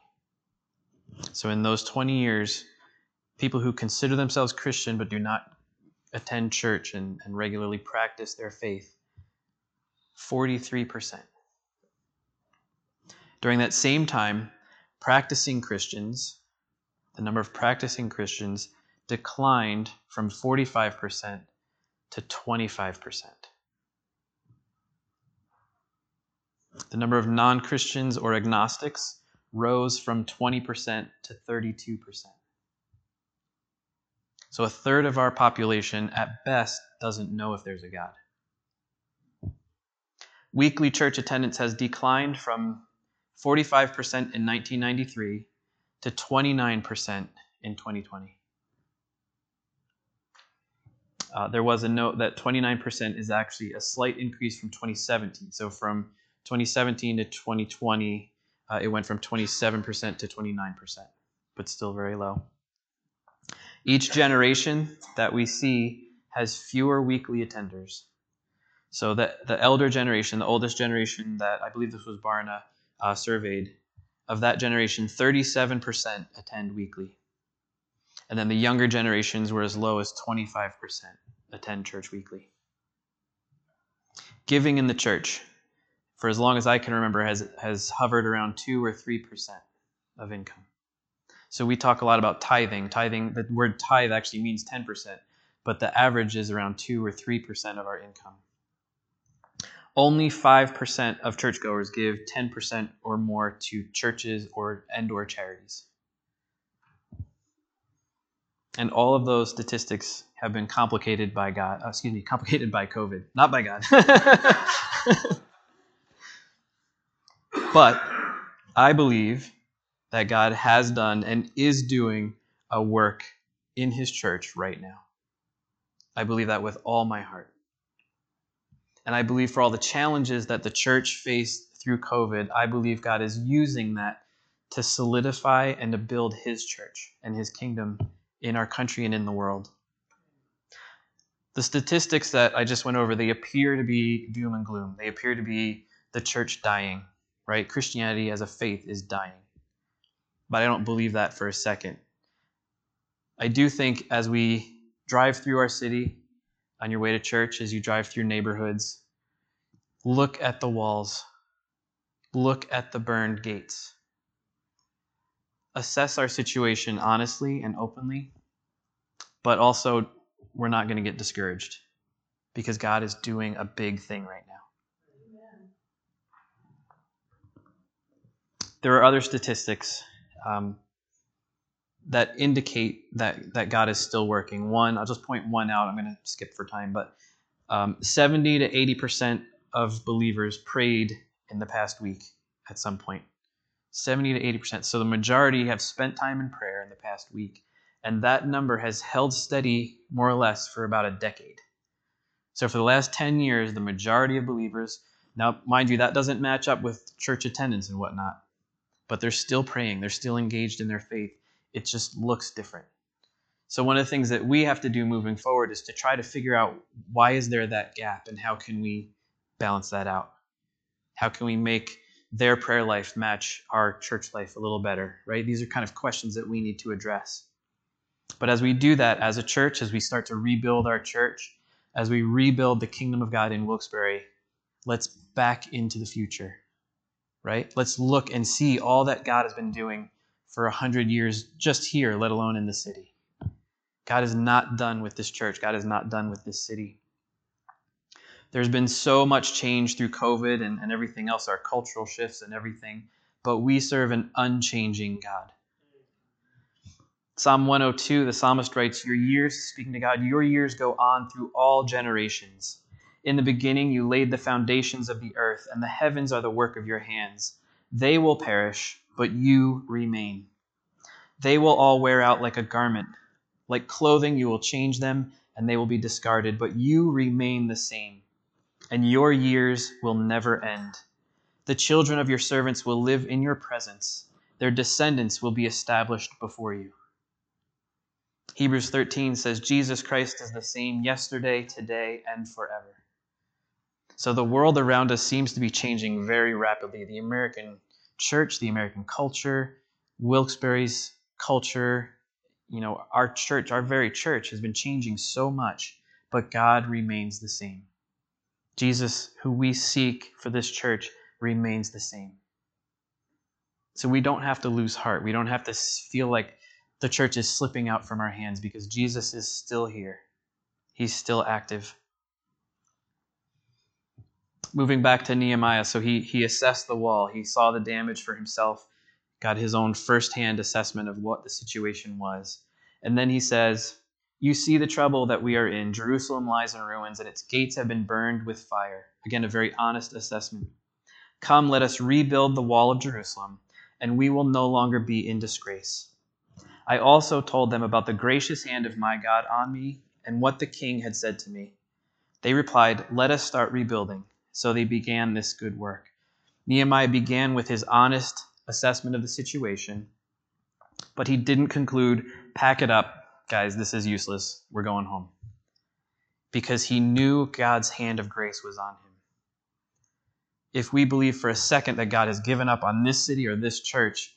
So in those 20 years, people who consider themselves Christian but do not attend church and, and regularly practice their faith, 43%. During that same time, practicing Christians, the number of practicing Christians declined from 45% to 25%. The number of non Christians or agnostics rose from 20% to 32%. So a third of our population, at best, doesn't know if there's a God. Weekly church attendance has declined from 45% in 1993 to 29% in 2020. Uh, there was a note that 29% is actually a slight increase from 2017. So from 2017 to 2020, uh, it went from 27% to 29%, but still very low. Each generation that we see has fewer weekly attenders. So the, the elder generation, the oldest generation that I believe this was Barna uh, surveyed, of that generation, 37% attend weekly. And then the younger generations were as low as 25% attend church weekly. Giving in the church, for as long as I can remember, has, has hovered around 2 or 3% of income. So we talk a lot about tithing. Tithing, the word tithe actually means 10%, but the average is around 2 or 3% of our income. Only 5% of churchgoers give 10% or more to churches or and or charities. And all of those statistics have been complicated by God, uh, excuse me, complicated by COVID, not by God. <laughs> but I believe that God has done and is doing a work in his church right now. I believe that with all my heart. And I believe for all the challenges that the church faced through COVID, I believe God is using that to solidify and to build his church and his kingdom in our country and in the world. The statistics that I just went over, they appear to be doom and gloom. They appear to be the church dying, right? Christianity as a faith is dying. But I don't believe that for a second. I do think as we drive through our city, on your way to church, as you drive through neighborhoods, look at the walls, look at the burned gates. Assess our situation honestly and openly, but also we're not going to get discouraged because God is doing a big thing right now. There are other statistics um, that indicate that, that God is still working. One, I'll just point one out. I'm going to skip for time, but um, 70 to 80% of believers prayed in the past week at some point. 70 to 80%. So the majority have spent time in prayer in the past week. And that number has held steady more or less for about a decade. So for the last 10 years, the majority of believers, now, mind you, that doesn't match up with church attendance and whatnot, but they're still praying, they're still engaged in their faith it just looks different. So one of the things that we have to do moving forward is to try to figure out why is there that gap and how can we balance that out? How can we make their prayer life match our church life a little better, right? These are kind of questions that we need to address. But as we do that as a church, as we start to rebuild our church, as we rebuild the kingdom of God in Wilkes-Barre, let's back into the future, right? Let's look and see all that God has been doing for a hundred years just here, let alone in the city. God is not done with this church. God is not done with this city. There's been so much change through COVID and, and everything else, our cultural shifts and everything, but we serve an unchanging God. Psalm 102, the psalmist writes, Your years, speaking to God, your years go on through all generations. In the beginning, you laid the foundations of the earth, and the heavens are the work of your hands. They will perish but you remain. They will all wear out like a garment. Like clothing, you will change them, and they will be discarded, but you remain the same, and your years will never end. The children of your servants will live in your presence, their descendants will be established before you. Hebrews 13 says, Jesus Christ is the same yesterday, today, and forever. So the world around us seems to be changing very rapidly. The American church, the American culture, Wilkes-Barre's culture, you know, our church, our very church has been changing so much, but God remains the same. Jesus, who we seek for this church, remains the same. So we don't have to lose heart. We don't have to feel like the church is slipping out from our hands because Jesus is still here. He's still active. Moving back to Nehemiah, so he, he assessed the wall. He saw the damage for himself, got his own firsthand assessment of what the situation was. And then he says, You see the trouble that we are in. Jerusalem lies in ruins, and its gates have been burned with fire. Again, a very honest assessment. Come, let us rebuild the wall of Jerusalem, and we will no longer be in disgrace. I also told them about the gracious hand of my God on me and what the king had said to me. They replied, Let us start rebuilding. So they began this good work. Nehemiah began with his honest assessment of the situation, but he didn't conclude, Pack it up, guys, this is useless, we're going home. Because he knew God's hand of grace was on him. If we believe for a second that God has given up on this city or this church,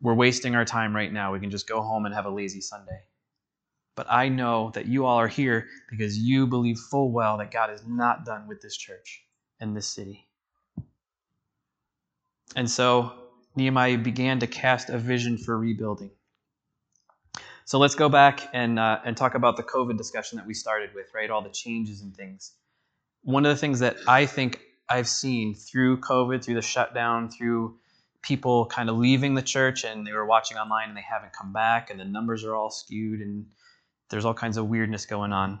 we're wasting our time right now. We can just go home and have a lazy Sunday. But I know that you all are here because you believe full well that God is not done with this church and this city. And so Nehemiah began to cast a vision for rebuilding. So let's go back and, uh, and talk about the COVID discussion that we started with, right? All the changes and things. One of the things that I think I've seen through COVID, through the shutdown, through people kind of leaving the church and they were watching online and they haven't come back and the numbers are all skewed and there's all kinds of weirdness going on.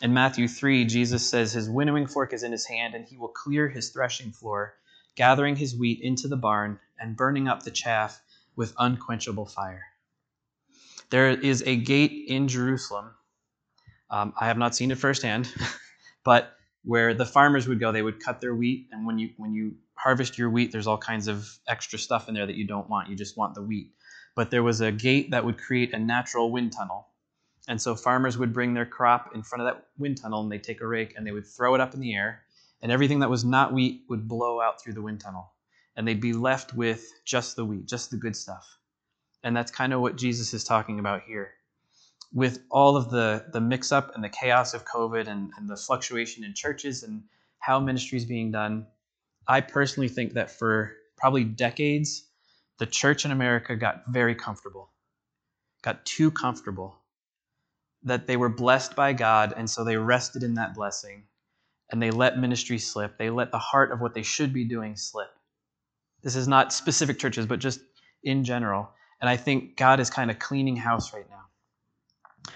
In Matthew 3, Jesus says his winnowing fork is in his hand and he will clear his threshing floor, gathering his wheat into the barn and burning up the chaff with unquenchable fire. There is a gate in Jerusalem. Um, I have not seen it firsthand, <laughs> but where the farmers would go, they would cut their wheat, and when you when you harvest your wheat, there's all kinds of extra stuff in there that you don't want. You just want the wheat. But there was a gate that would create a natural wind tunnel. And so farmers would bring their crop in front of that wind tunnel and they'd take a rake and they would throw it up in the air. And everything that was not wheat would blow out through the wind tunnel. And they'd be left with just the wheat, just the good stuff. And that's kind of what Jesus is talking about here. With all of the, the mix up and the chaos of COVID and, and the fluctuation in churches and how ministry is being done, I personally think that for probably decades, the church in America got very comfortable, got too comfortable, that they were blessed by God, and so they rested in that blessing, and they let ministry slip. They let the heart of what they should be doing slip. This is not specific churches, but just in general. And I think God is kind of cleaning house right now.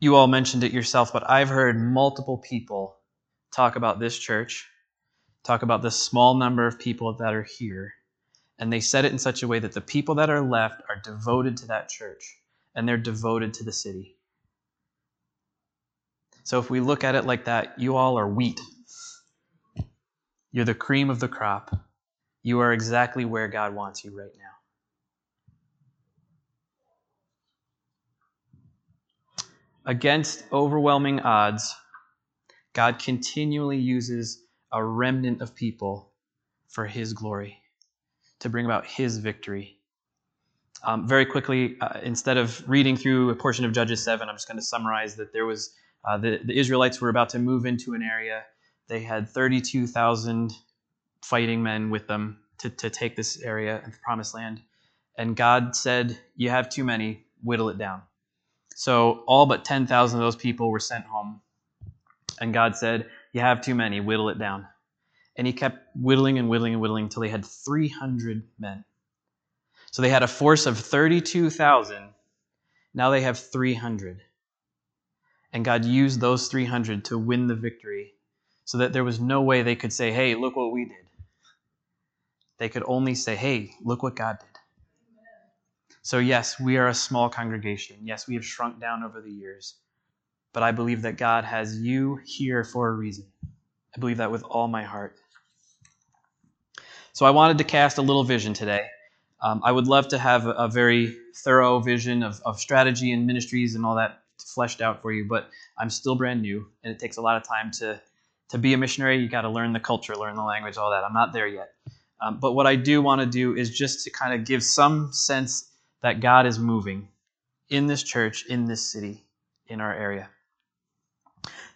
You all mentioned it yourself, but I've heard multiple people talk about this church talk about the small number of people that are here. And they said it in such a way that the people that are left are devoted to that church and they're devoted to the city. So if we look at it like that, you all are wheat. You're the cream of the crop. You are exactly where God wants you right now. Against overwhelming odds, God continually uses a remnant of people for his glory, to bring about his victory. Um, very quickly, uh, instead of reading through a portion of Judges 7, I'm just going to summarize that there was uh, the, the Israelites were about to move into an area. They had 32,000 fighting men with them to, to take this area and the promised land. And God said, You have too many, whittle it down. So all but 10,000 of those people were sent home. And God said, you have too many, whittle it down. And he kept whittling and whittling and whittling until they had 300 men. So they had a force of 32,000. Now they have 300. And God used those 300 to win the victory so that there was no way they could say, hey, look what we did. They could only say, hey, look what God did. So, yes, we are a small congregation. Yes, we have shrunk down over the years but I believe that God has you here for a reason. I believe that with all my heart. So I wanted to cast a little vision today. Um, I would love to have a, a very thorough vision of, of strategy and ministries and all that fleshed out for you, but I'm still brand new, and it takes a lot of time to to be a missionary. You got to learn the culture, learn the language, all that. I'm not there yet, um, but what I do want to do is just to kind of give some sense that God is moving in this church, in this city, in our area.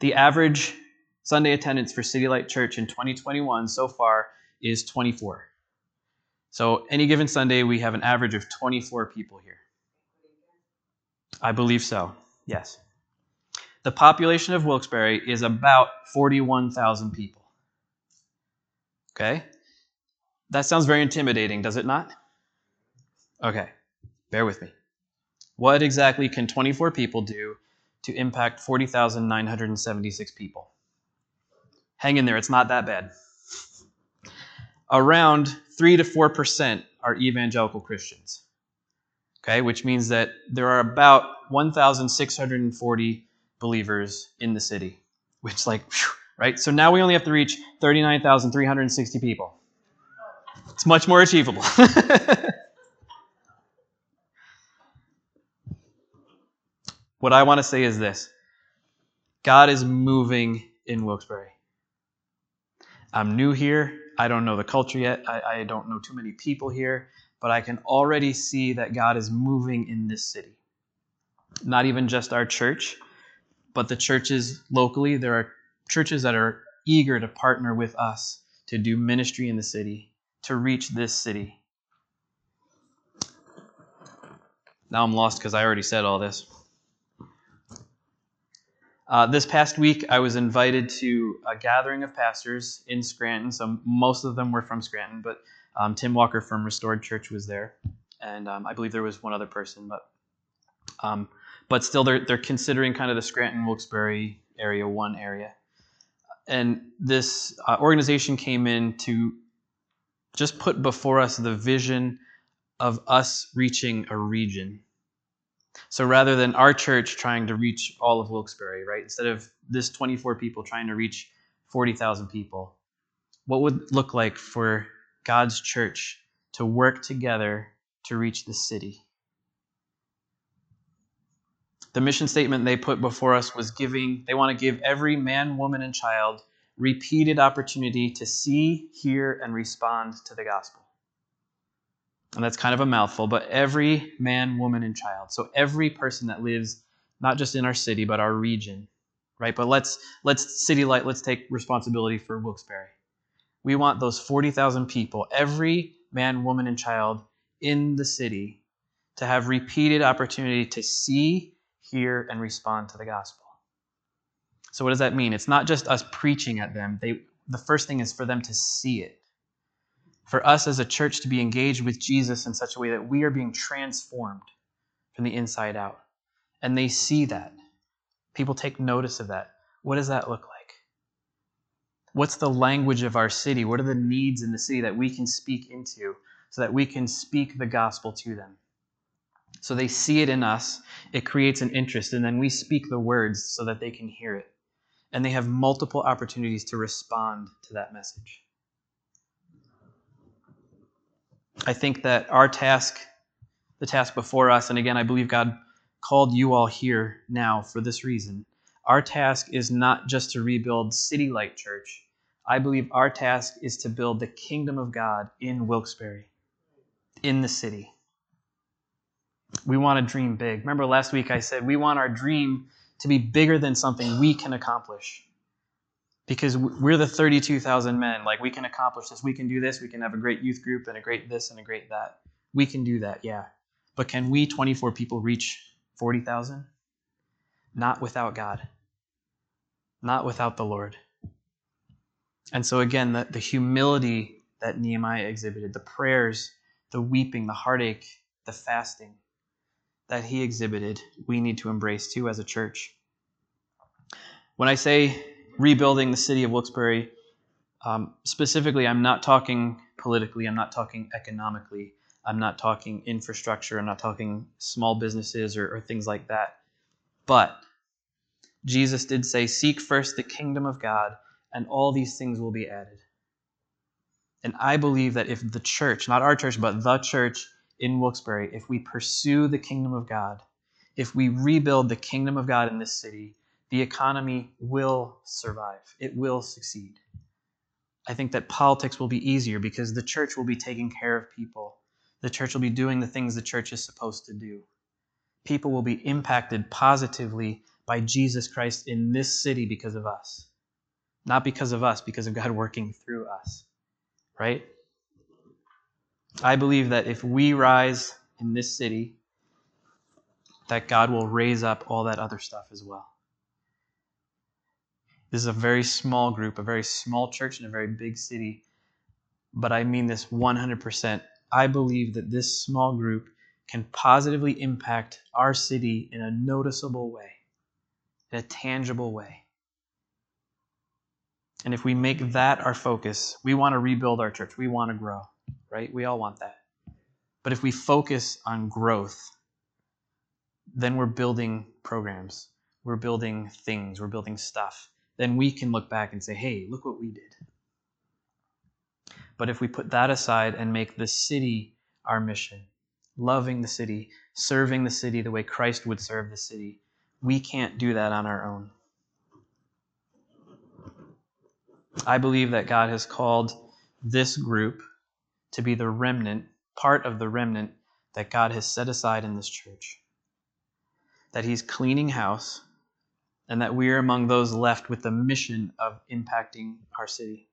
The average Sunday attendance for City Light Church in 2021 so far is 24. So any given Sunday, we have an average of 24 people here. I believe so, yes. The population of Wilkes-Barre is about 41,000 people. Okay? That sounds very intimidating, does it not? Okay, bear with me. What exactly can 24 people do to impact 40,976 people? Hang in there, it's not that bad. Around 3 to 4% are evangelical Christians. Okay, which means that there are about 1,640 believers in the city, which, like, whew, right? So now we only have to reach 39,360 people. It's much more achievable. <laughs> what I want to say is this God is moving in Wilkes-Barre. I'm new here. I don't know the culture yet. I, I, don't know too many people here, but I can already see that God is moving in this city. Not even just our church, but the churches locally. There are churches that are eager to partner with us to do ministry in the city, to reach this city. Now I'm lost because I already said all this. Uh, this past week, I was invited to a gathering of pastors in Scranton. So most of them were from Scranton, but um, Tim Walker from Restored Church was there, and um, I believe there was one other person, but um, but still, they're they're considering kind of the Scranton Wilkes-Barre area one area, and this uh, organization came in to just put before us the vision of us reaching a region so rather than our church trying to reach all of Wilkes-Barre, right, instead of this 24 people trying to reach 40,000 people, what would look like for God's church to work together to reach the city? The mission statement they put before us was giving, they want to give every man, woman, and child repeated opportunity to see, hear, and respond to the gospel and that's kind of a mouthful, but every man, woman, and child. So every person that lives not just in our city, but our region, right? But let's let's City Light, let's take responsibility for Wilkes-Barre. We want those 40,000 people, every man, woman, and child in the city to have repeated opportunity to see, hear, and respond to the gospel. So what does that mean? It's not just us preaching at them. They the first thing is for them to see it for us as a church to be engaged with Jesus in such a way that we are being transformed from the inside out. And they see that. People take notice of that. What does that look like? What's the language of our city? What are the needs in the city that we can speak into so that we can speak the gospel to them? So they see it in us, it creates an interest, and then we speak the words so that they can hear it. And they have multiple opportunities to respond to that message. I think that our task, the task before us, and again, I believe God called you all here now for this reason. Our task is not just to rebuild City Light Church. I believe our task is to build the kingdom of God in Wilkes-Barre, in the city. We want to dream big. Remember last week I said we want our dream to be bigger than something we can accomplish because we're the 32,000 men. Like, we can accomplish this. We can do this. We can have a great youth group and a great this and a great that. We can do that, yeah. But can we, 24 people, reach 40,000? Not without God, not without the Lord. And so, again, the, the humility that Nehemiah exhibited, the prayers, the weeping, the heartache, the fasting that he exhibited, we need to embrace too as a church. When I say rebuilding the city of Wilkes-Barre. Um, specifically, I'm not talking politically, I'm not talking economically, I'm not talking infrastructure, I'm not talking small businesses or, or things like that. But Jesus did say, Seek first the kingdom of God, and all these things will be added. And I believe that if the church, not our church, but the church in Wilkes-Barre, if we pursue the kingdom of God, if we rebuild the kingdom of God in this city, the economy will survive. It will succeed. I think that politics will be easier because the church will be taking care of people. The church will be doing the things the church is supposed to do. People will be impacted positively by Jesus Christ in this city because of us. Not because of us, because of God working through us. Right? I believe that if we rise in this city, that God will raise up all that other stuff as well. This is a very small group, a very small church in a very big city. But I mean this 100%. I believe that this small group can positively impact our city in a noticeable way, in a tangible way. And if we make that our focus, we want to rebuild our church. We want to grow, right? We all want that. But if we focus on growth, then we're building programs, we're building things, we're building stuff. Then we can look back and say, hey, look what we did. But if we put that aside and make the city our mission, loving the city, serving the city the way Christ would serve the city, we can't do that on our own. I believe that God has called this group to be the remnant, part of the remnant that God has set aside in this church. That He's cleaning house, and that we are among those left with the mission of impacting our city.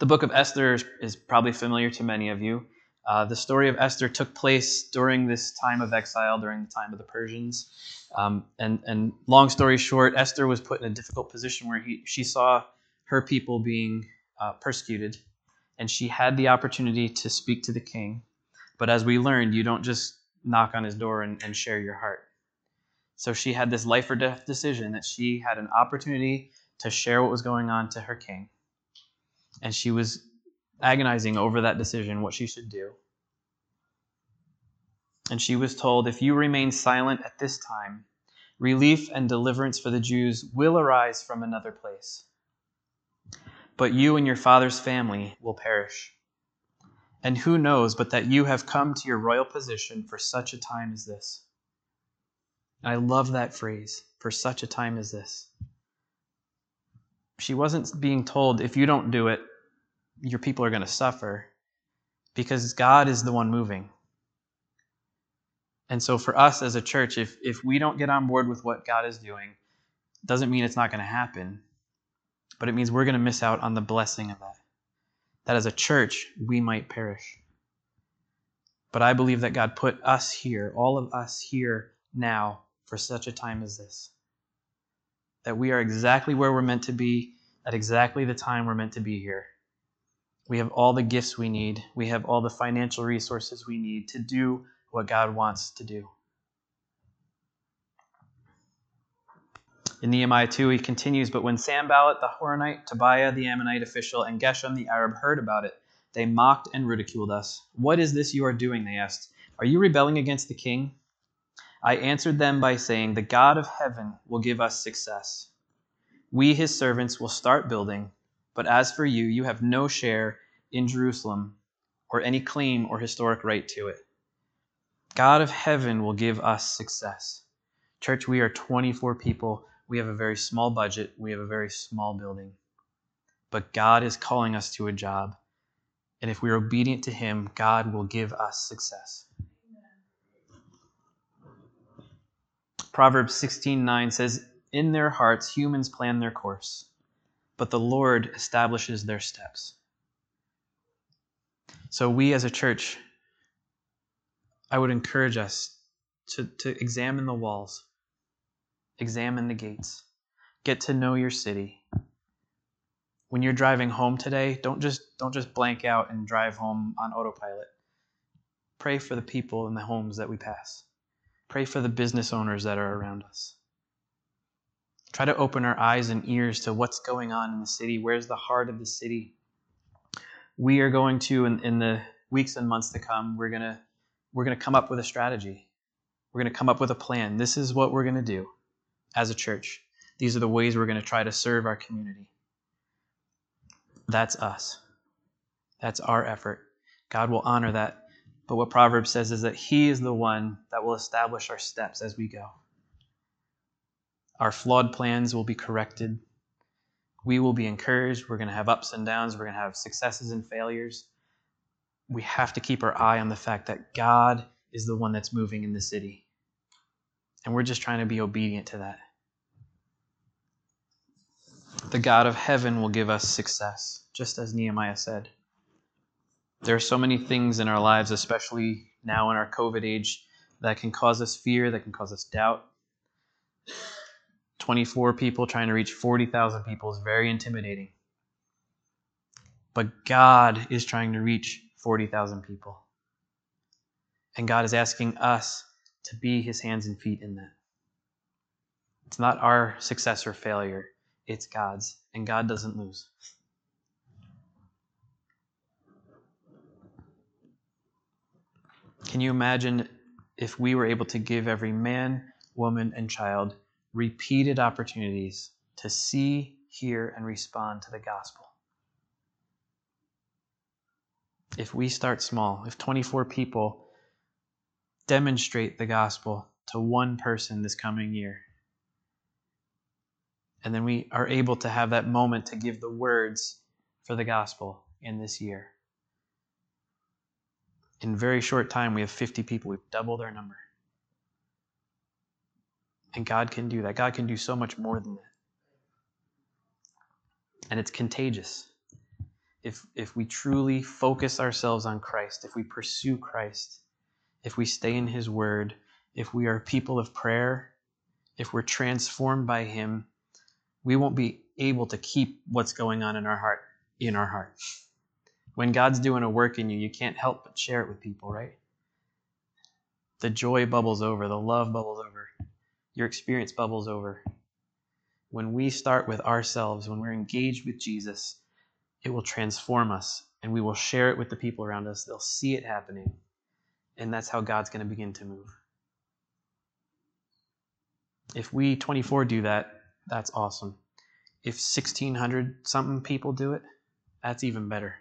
The book of Esther is probably familiar to many of you. Uh, the story of Esther took place during this time of exile, during the time of the Persians. Um, and, and long story short, Esther was put in a difficult position where he, she saw her people being uh, persecuted, and she had the opportunity to speak to the king. But as we learned, you don't just knock on his door and, and share your heart. So she had this life or death decision that she had an opportunity to share what was going on to her king. And she was agonizing over that decision, what she should do. And she was told, If you remain silent at this time, relief and deliverance for the Jews will arise from another place but you and your father's family will perish. And who knows but that you have come to your royal position for such a time as this? I love that phrase, for such a time as this. She wasn't being told, if you don't do it, your people are going to suffer, because God is the one moving. And so for us as a church, if, if we don't get on board with what God is doing, doesn't mean it's not going to happen but it means we're going to miss out on the blessing of that. That as a church, we might perish. But I believe that God put us here, all of us here now, for such a time as this. That we are exactly where we're meant to be at exactly the time we're meant to be here. We have all the gifts we need, we have all the financial resources we need to do what God wants to do. In Nehemiah 2, he continues, But when Sanballat the Horonite, Tobiah the Ammonite official, and Geshem the Arab heard about it, they mocked and ridiculed us. What is this you are doing? They asked. Are you rebelling against the king? I answered them by saying, The God of heaven will give us success. We, his servants, will start building, but as for you, you have no share in Jerusalem or any claim or historic right to it. God of heaven will give us success. Church, we are 24 people we have a very small budget, we have a very small building. But God is calling us to a job. And if we're obedient to Him, God will give us success. Proverbs 16:9 says, "In their hearts humans plan their course, but the Lord establishes their steps." So we as a church, I would encourage us to, to examine the walls Examine the gates. Get to know your city. When you're driving home today, don't just don't just blank out and drive home on autopilot. Pray for the people in the homes that we pass. Pray for the business owners that are around us. Try to open our eyes and ears to what's going on in the city. Where's the heart of the city? We are going to, in, in the weeks and months to come, we're gonna we're gonna come up with a strategy. We're gonna come up with a plan. This is what we're gonna do as a church. These are the ways we're going to try to serve our community. That's us. That's our effort. God will honor that. But what Proverbs says is that He is the one that will establish our steps as we go. Our flawed plans will be corrected. We will be encouraged. We're going to have ups and downs. We're going to have successes and failures. We have to keep our eye on the fact that God is the one that's moving in the city. And we're just trying to be obedient to that. The God of heaven will give us success, just as Nehemiah said. There are so many things in our lives, especially now in our COVID age, that can cause us fear, that can cause us doubt. 24 people trying to reach 40,000 people is very intimidating. But God is trying to reach 40,000 people. And God is asking us to be his hands and feet in that. It's not our success or failure, it's God's. And God doesn't lose. Can you imagine if we were able to give every man, woman, and child repeated opportunities to see, hear, and respond to the gospel? If we start small, if 24 people demonstrate the gospel to one person this coming year, and then we are able to have that moment to give the words for the gospel in this year in very short time, we have 50 people. We've doubled our number. And God can do that. God can do so much more than that. And it's contagious. If, if we truly focus ourselves on Christ, if we pursue Christ, if we stay in His Word, if we are people of prayer, if we're transformed by Him, we won't be able to keep what's going on in our heart in our heart when God's doing a work in you, you can't help but share it with people, right? The joy bubbles over, the love bubbles over, your experience bubbles over. When we start with ourselves, when we're engaged with Jesus, it will transform us and we will share it with the people around us. They'll see it happening. And that's how God's going to begin to move. If we 24 do that, that's awesome. If 1600 something people do it, that's even better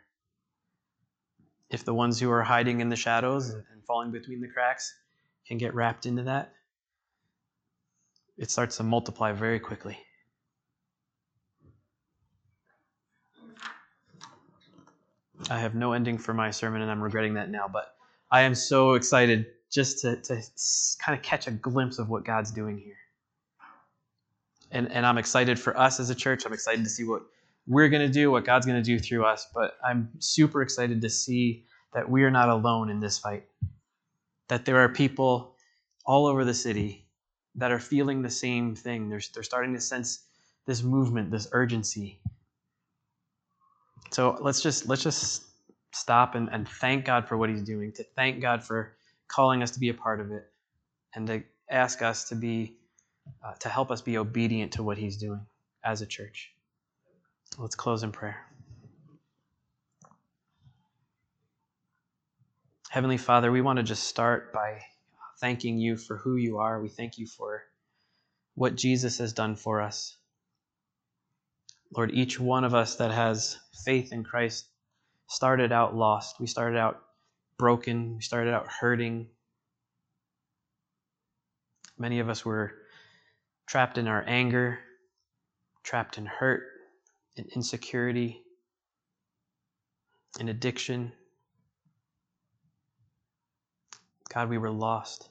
if the ones who are hiding in the shadows and, falling between the cracks can get wrapped into that, it starts to multiply very quickly. I have no ending for my sermon, and I'm regretting that now, but I am so excited just to, to kind of catch a glimpse of what God's doing here. And, and I'm excited for us as a church. I'm excited to see what we're going to do, what God's going to do through us. But I'm super excited to see that we are not alone in this fight. That there are people all over the city that are feeling the same thing. They're, they're starting to sense this movement, this urgency. So let's just let's just stop and, and thank God for what He's doing, to thank God for calling us to be a part of it, and to ask us to be uh, to help us be obedient to what He's doing as a church. Let's close in prayer. Heavenly Father, we want to just start by thanking you for who you are. We thank you for what Jesus has done for us. Lord, each one of us that has faith in Christ started out lost. We started out broken. We started out hurting. Many of us were trapped in our anger, trapped in hurt, in insecurity, in addiction. God, we were lost.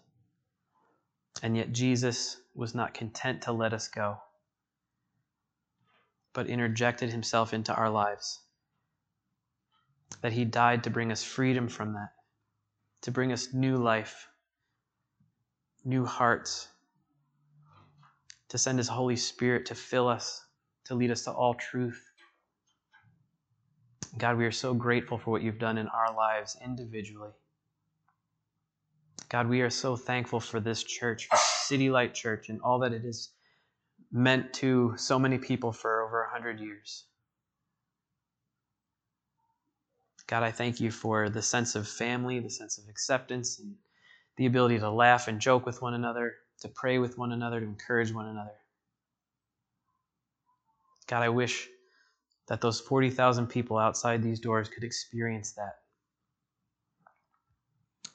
And yet Jesus was not content to let us go, but interjected himself into our lives. That he died to bring us freedom from that, to bring us new life, new hearts, to send his Holy Spirit to fill us to lead us to all truth. God, we are so grateful for what you've done in our lives individually. God, we are so thankful for this church, for City Light Church, and all that it has meant to so many people for over a hundred years. God, I thank you for the sense of family, the sense of acceptance, and the ability to laugh and joke with one another, to pray with one another, to encourage one another. God, I wish that those 40,000 people outside these doors could experience that.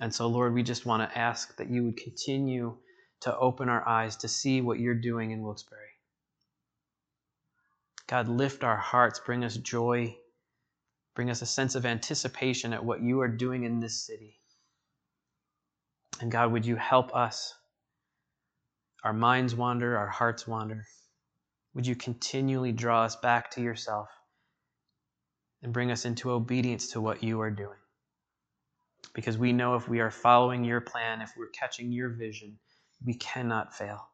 And so, Lord, we just want to ask that you would continue to open our eyes to see what you're doing in Wilkes-Barre. God, lift our hearts, bring us joy, bring us a sense of anticipation at what you are doing in this city. And God, would you help us? Our minds wander, our hearts wander. Would you continually draw us back to yourself and bring us into obedience to what you are doing? Because we know if we are following your plan, if we're catching your vision, we cannot fail.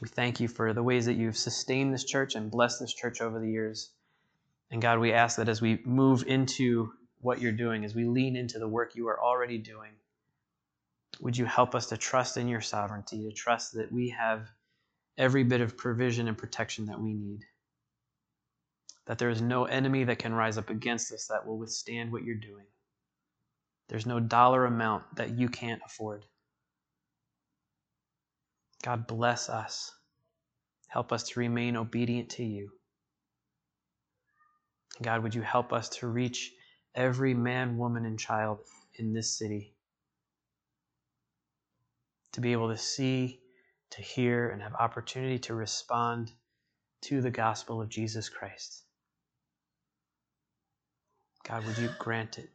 We thank you for the ways that you've sustained this church and blessed this church over the years. And God, we ask that as we move into what you're doing, as we lean into the work you are already doing, would you help us to trust in your sovereignty, to trust that we have every bit of provision and protection that we need? That there is no enemy that can rise up against us that will withstand what you're doing. There's no dollar amount that you can't afford. God, bless us. Help us to remain obedient to you. God, would you help us to reach every man, woman, and child in this city? To be able to see, to hear, and have opportunity to respond to the gospel of Jesus Christ. God, would you grant it?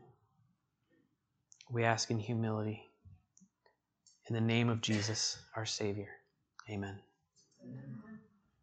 We ask in humility. In the name of Jesus, our Savior. Amen.